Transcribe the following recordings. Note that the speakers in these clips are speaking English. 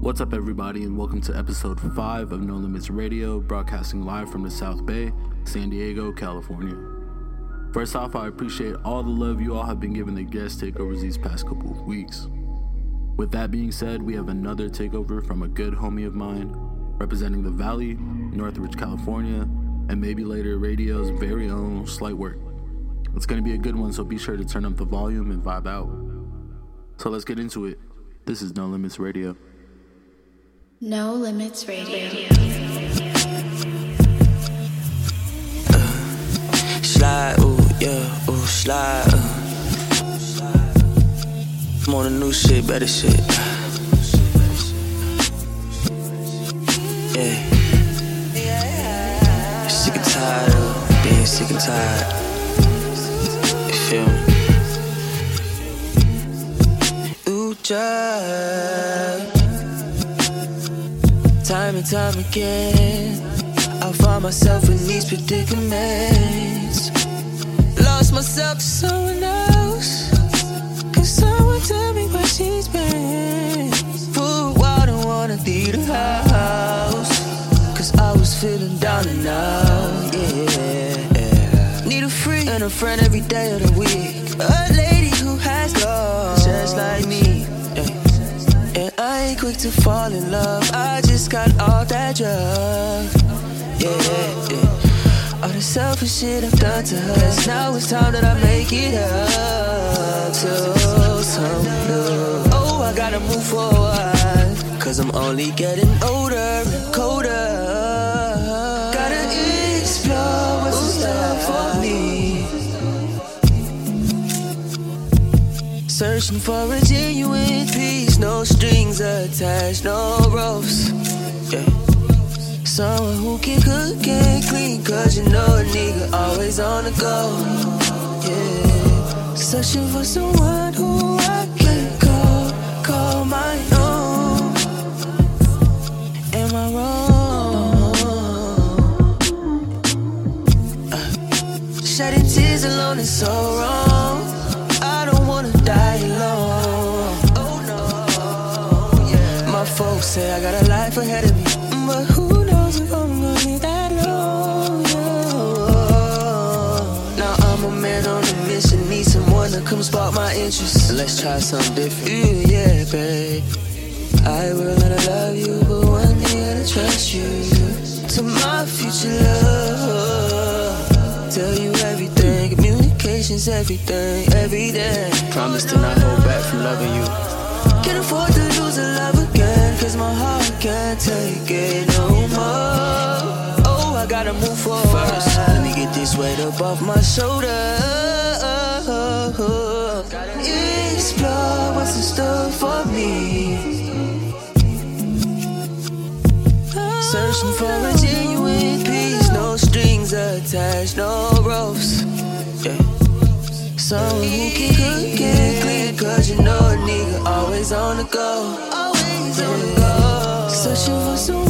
What's up, everybody, and welcome to episode 5 of No Limits Radio, broadcasting live from the South Bay, San Diego, California. First off, I appreciate all the love you all have been giving the guest takeovers these past couple of weeks. With that being said, we have another takeover from a good homie of mine, representing the Valley, Northridge, California, and maybe later radio's very own Slight Work. It's gonna be a good one, so be sure to turn up the volume and vibe out. So let's get into it. This is No Limits Radio. No Limits Radio. Slide, ooh, yeah, ooh, slide. Uh. I'm on a new shit, better shit. Yeah. Sick and tired of being sick and tired. You feel me? Ooh, drive. Time and time again, I find myself in these predicaments. Lost myself to someone else. Cause someone tell me where she's been. A while, don't wanna leave the house. Cause I was feeling down and out, yeah. Need a friend and a friend every day of the week. A lady who has love, just like me. And I ain't quick to fall in love. Yeah, yeah. All the selfish shit I've done to her. Now it's time that I make it up to someone new. Oh, I gotta move forward. Cause I'm only getting older and colder. Gotta explore what's in store for me. Searching for a genuine peace, no strings attached, no ropes. Someone who can cook and clean, cause you know a nigga always on the go. Yeah. Searching for someone who I can call, call my own. Am I wrong? Uh, shedding tears alone is so wrong. I don't wanna die alone. Oh no, yeah. My folks say I got a life ahead of me, to come spark my interest. Let's try something different. Yeah, yeah, babe. I will I love you, but one day I'll trust you to my future love. Tell you everything, communication's everything, every day. Promise to not hold back from loving you. Can't afford to lose a love again, cause my heart can't take it no more. Oh, I gotta move forward. First, let me get this weight up off my shoulder. Searching for a genuine peace, no strings attached, no ropes. Yeah. Someone who can cook and clean, cause you know a nigga always on the go. Always on the go. Searching for someone,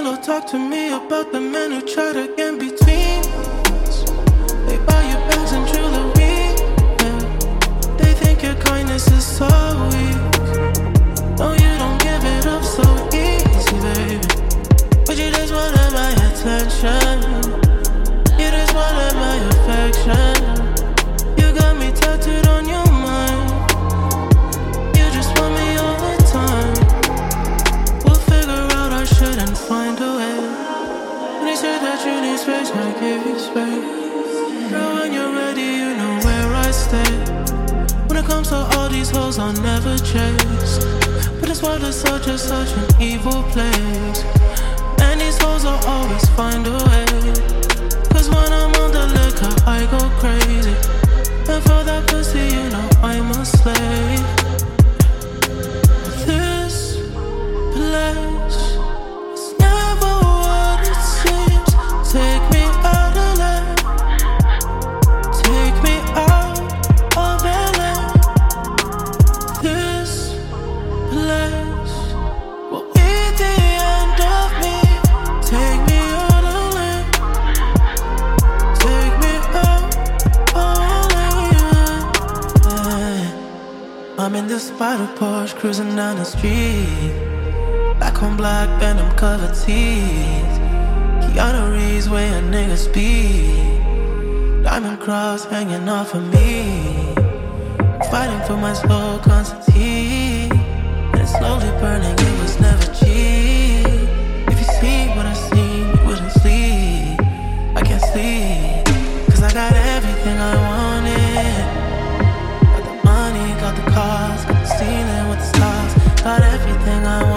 Your pillow talk to me about the men who try to get between us. They buy you bags and jewelry. Yeah. They think your kindness is so weak. No, you don't give it up so easy, baby. But you just wanted my attention. This world is such a such an evil place. and these souls will always find a way. Cause when I'm on the liquor, I go crazy. And for that pussy, you know I'm a slave. cover teeth. Keanu Reeves where a nigga speed. Diamond cross hanging off of me. Fighting for my soul constantly. And slowly burning, it was never cheap. If you see what I see, you wouldn't sleep. I can't sleep. Cause I got everything I wanted. Got the money, got the cars, got the ceiling with the stars. Got everything I wanted.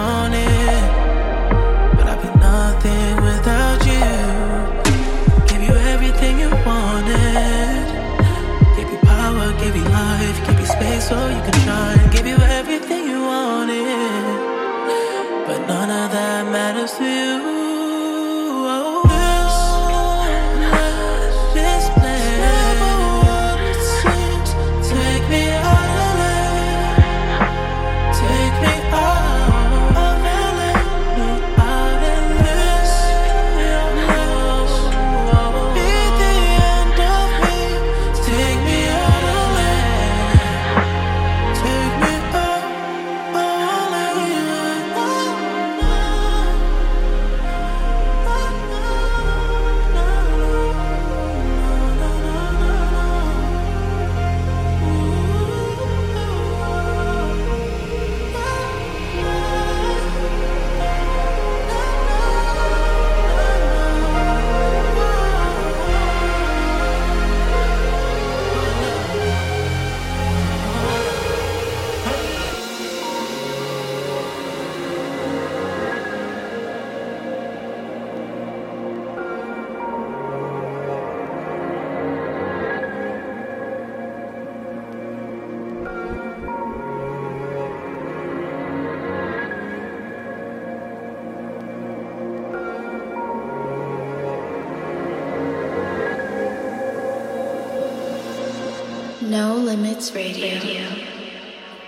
Limits Radio.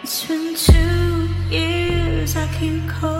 It's been two years I keep calling.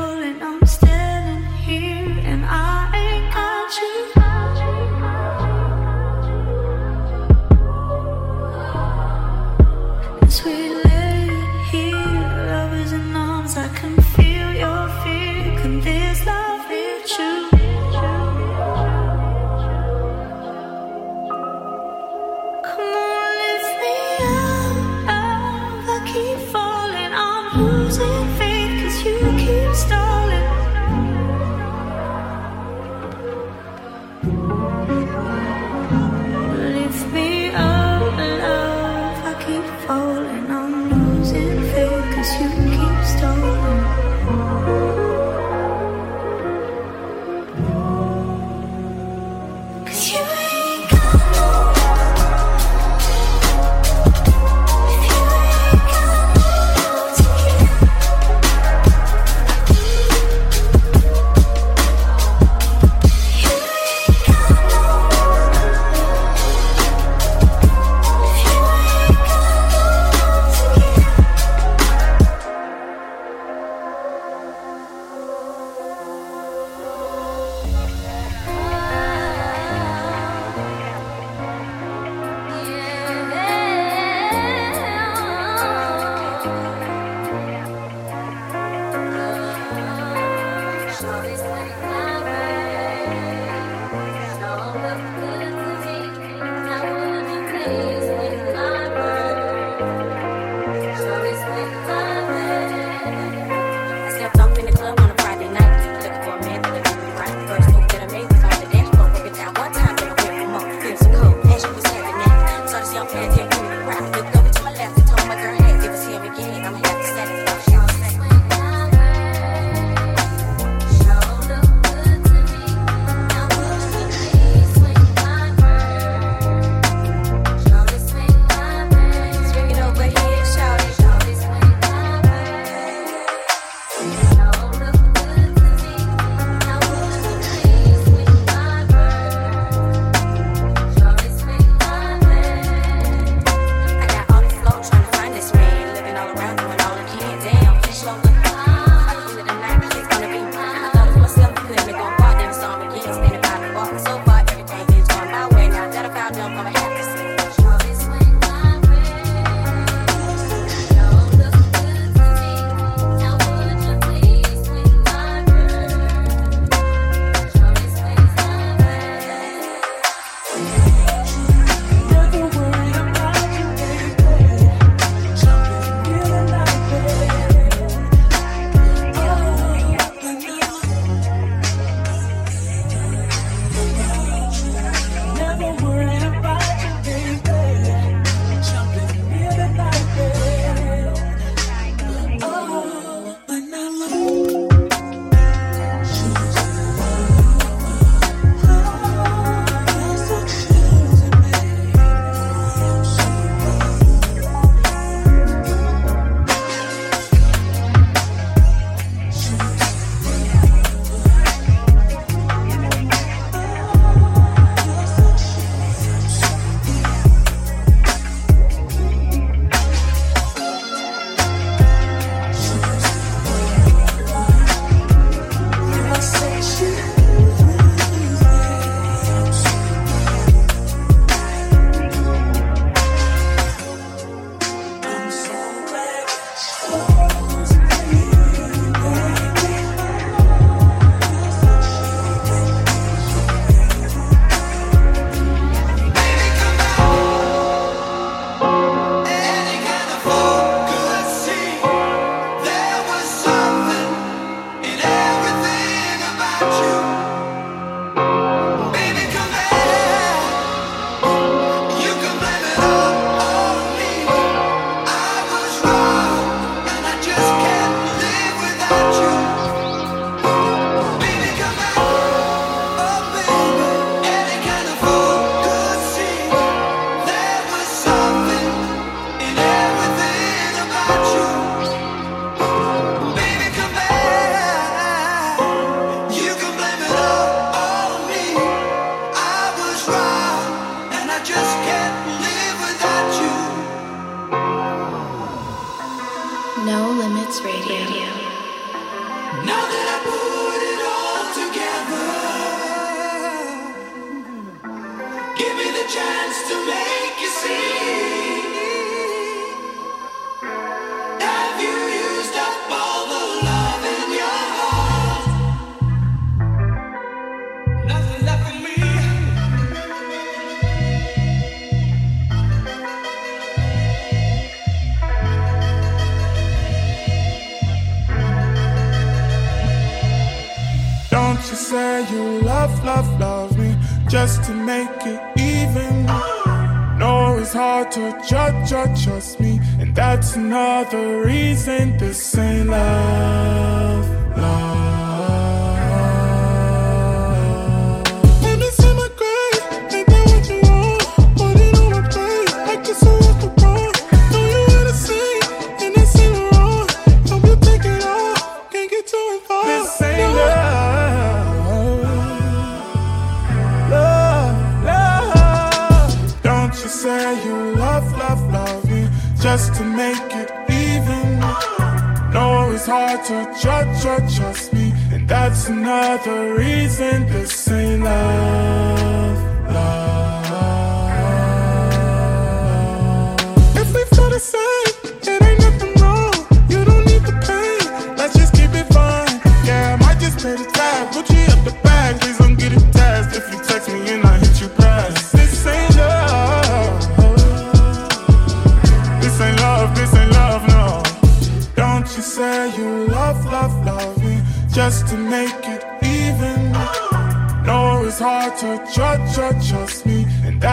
never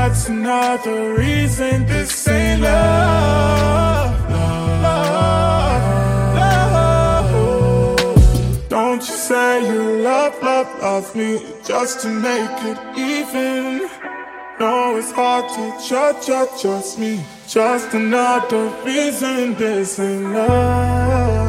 That's not the reason this ain't love. love, love. Don't you say you love, love, love me just to make it even. No, it's hard to judge, judge, trust me. Just another reason this ain't love.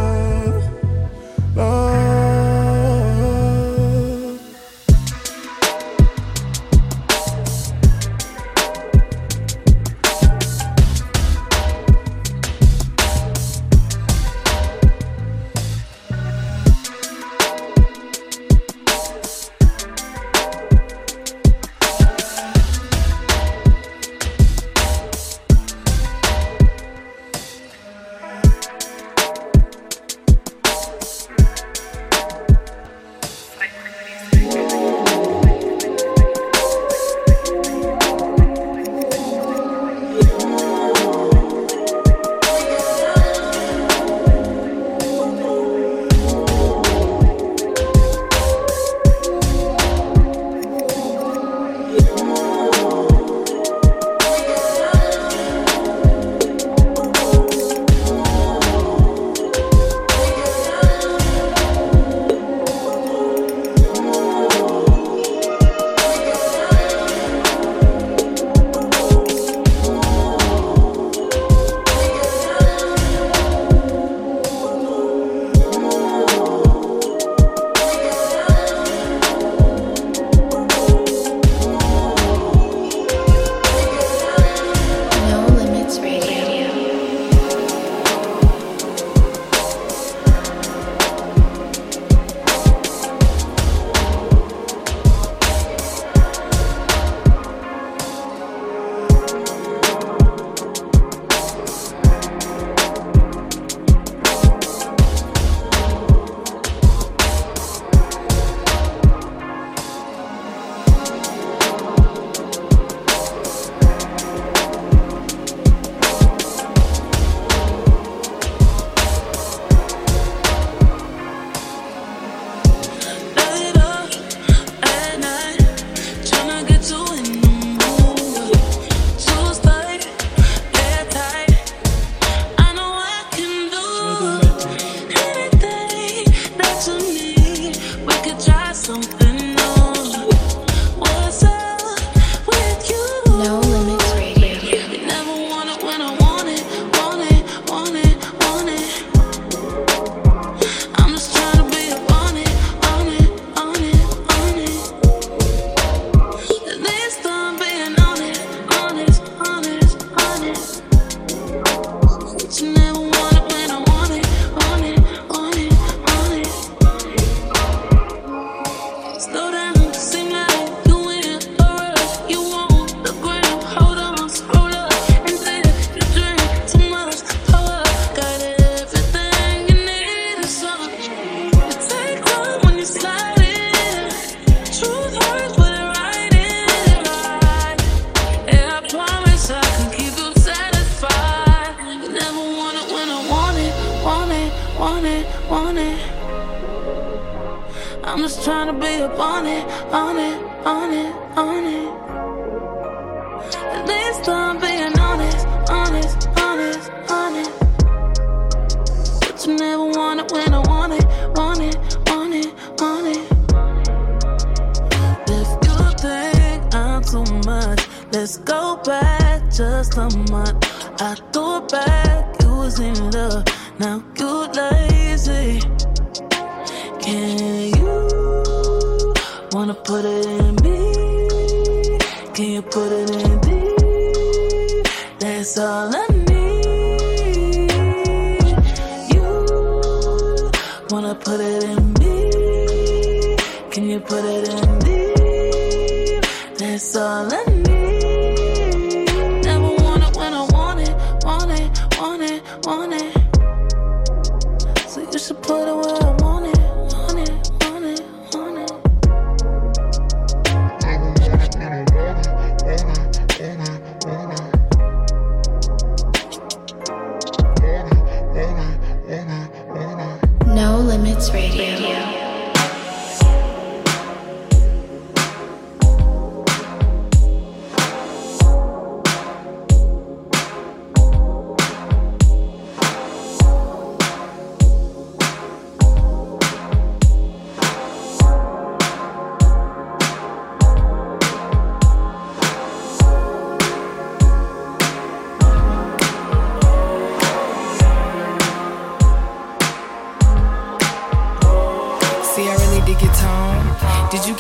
Can you put it in me? That's all I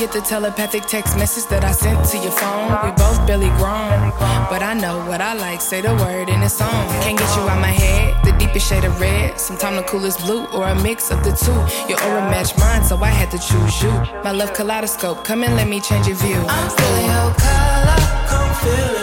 get the telepathic text message that I sent to your phone? We both barely grown, but I know what I like. Say the word in a song. Can't get you out my head. The deepest shade of red. Sometime the coolest blue, or a mix of the two. Your aura matched mine, so I had to choose you. My love kaleidoscope. Come and let me change your view. I'm feeling your color. Come feel it,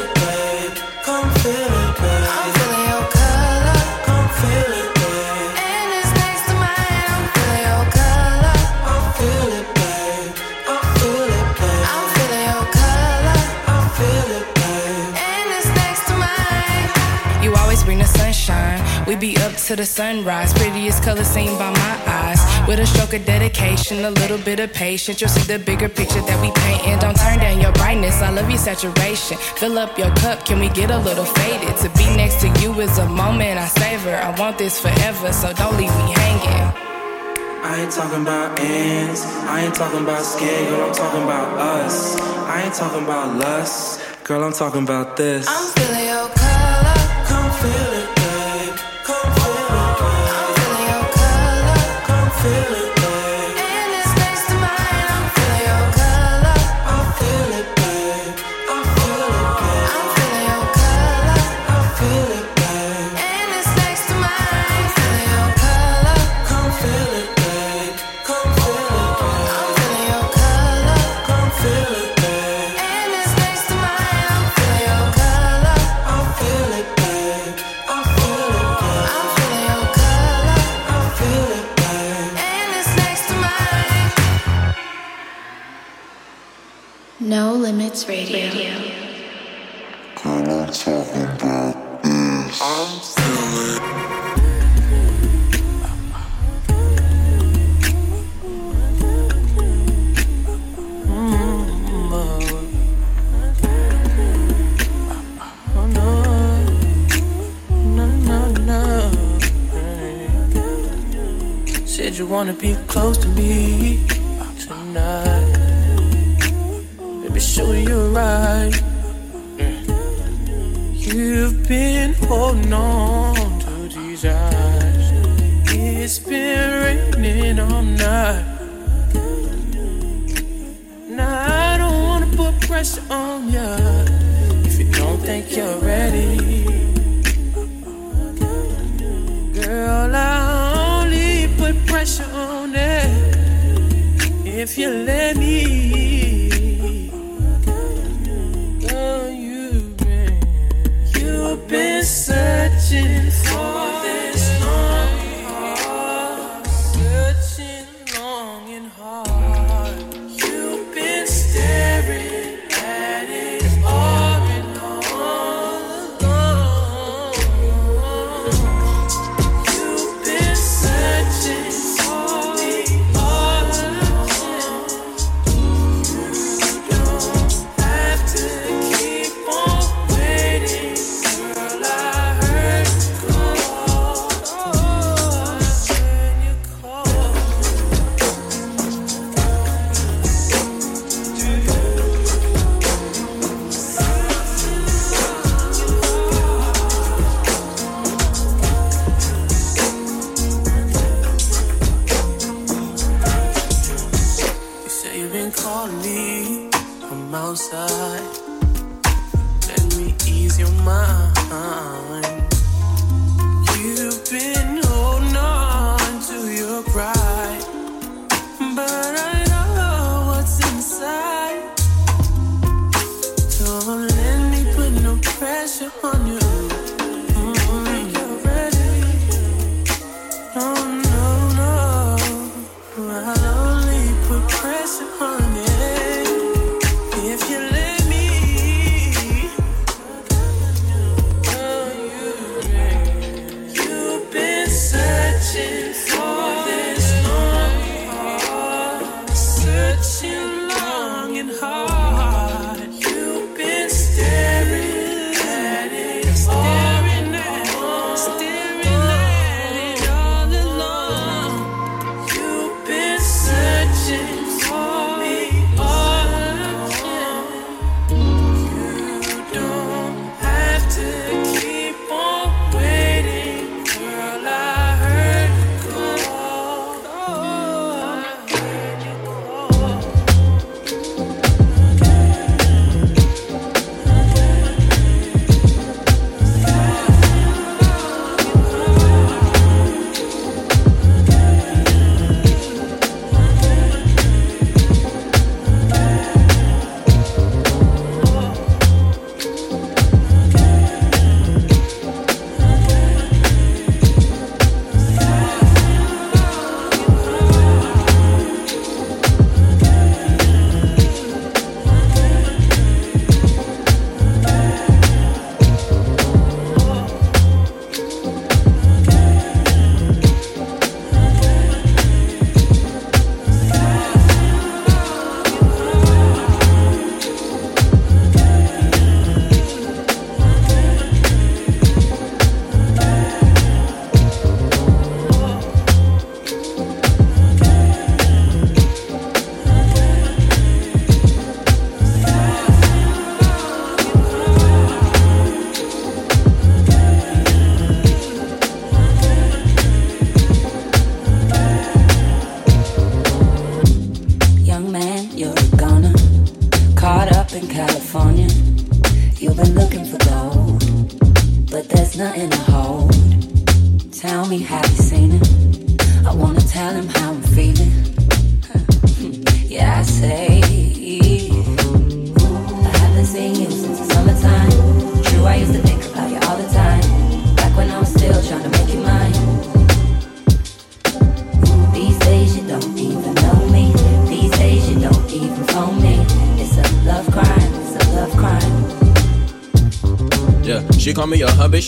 be up to the sunrise. Prettiest color seen by my eyes. With a stroke of dedication, a little bit of patience. You'll see the bigger picture that we painting. Don't turn down your brightness. I love your saturation. Fill up your cup. Can we get a little faded? To be next to you is a moment I savor. I want this forever, so don't leave me hanging. I ain't talking about ends. I ain't talking about skin, girl. I'm talking about us. I ain't talking about lust, girl. I'm talking about this. I'm feeling your color. Come feel Limits Radio. Radio. I'm not talking about this. I'm feeling. Said you wanna be close to me been holding on to these eyes. It's been raining all night. Now I don't wanna put pressure on ya if you don't think you're ready. Girl, I only put pressure on it if you let me. Pressure on you.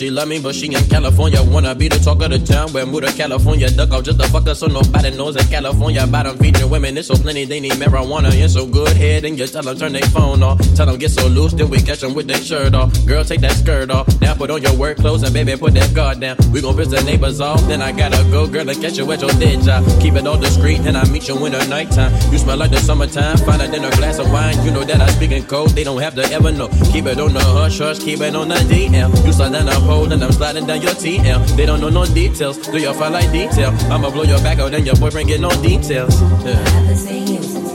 She love me, but she in California. Wanna be the talk of the town, where move to California. Duck off just to fuck her so nobody knows in California. Bottom feeding women, it's so plenty, they need marijuana. And so good head, and you tell them turn their phone off. Tell them get so loose, then we catch them with their shirt off. Girl, take that skirt off. Now put on your work clothes, and baby, put that guard down. We gon' piss the neighbors off, then I gotta go, girl, to catch you at your dead job. Uh. Keep it all discreet, and I meet you in the nighttime. You smell like the summertime, find it in a glass of wine. You know that I speak in code, they don't have to ever know. Keep it on the hush hush, keep it on the DM. You slide down pole, and I'm sliding down your TL. They don't know no details, do your file like detail. I'ma blow your back out, and your boyfriend get no details. Yeah.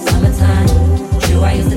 summertime. True, I used to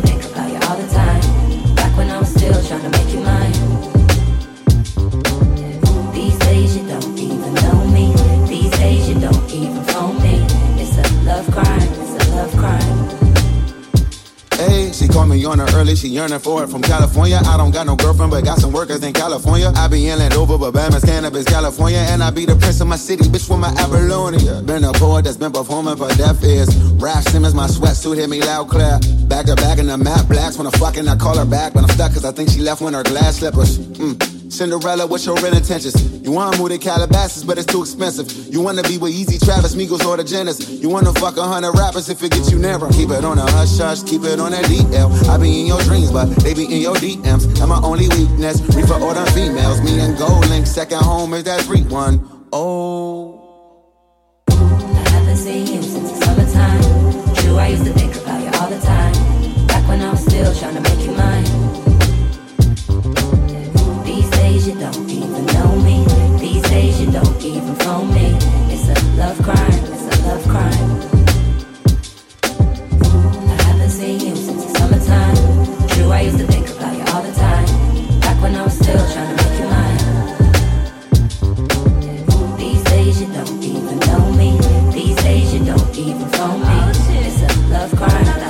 she on her early, she yearning for it from California. I don't got no girlfriend, but got some workers in California. I be in Landover, but Bama's cannabis, California. And I be the prince of my city, bitch, with my Apollonia. Been a poet that's been performing for deaf ears. Raf Simons, my sweatsuit hit me loud clear. Back to back in the matte blacks. When I fucking, I call her back, but I'm stuck cause I think she left when her glass slippers. Mm. Cinderella, what's your real intentions? You wanna move to Calabasas, but it's too expensive. You wanna be with Yeezy Travis, Migos, or the Jenners. You wanna fuck a hundred rappers if it gets you nearer. Keep it on a hush hush, keep it on that DL. I be in your dreams, but they be in your DMs. And my only weakness, reefer order females. Me and GoldLink, second home is that sweet one. Oh. I haven't seen you since the summertime. True, I used to think about you all the time. Back when I was still trying to make you mine. don't even know me. These days you don't even phone me. It's a love crime, it's a love crime. I haven't seen you since summertime. True, I used to think about you all the time. Back when I was still make you mine. These days you don't even know me. These days you don't even phone me. It's a love crime.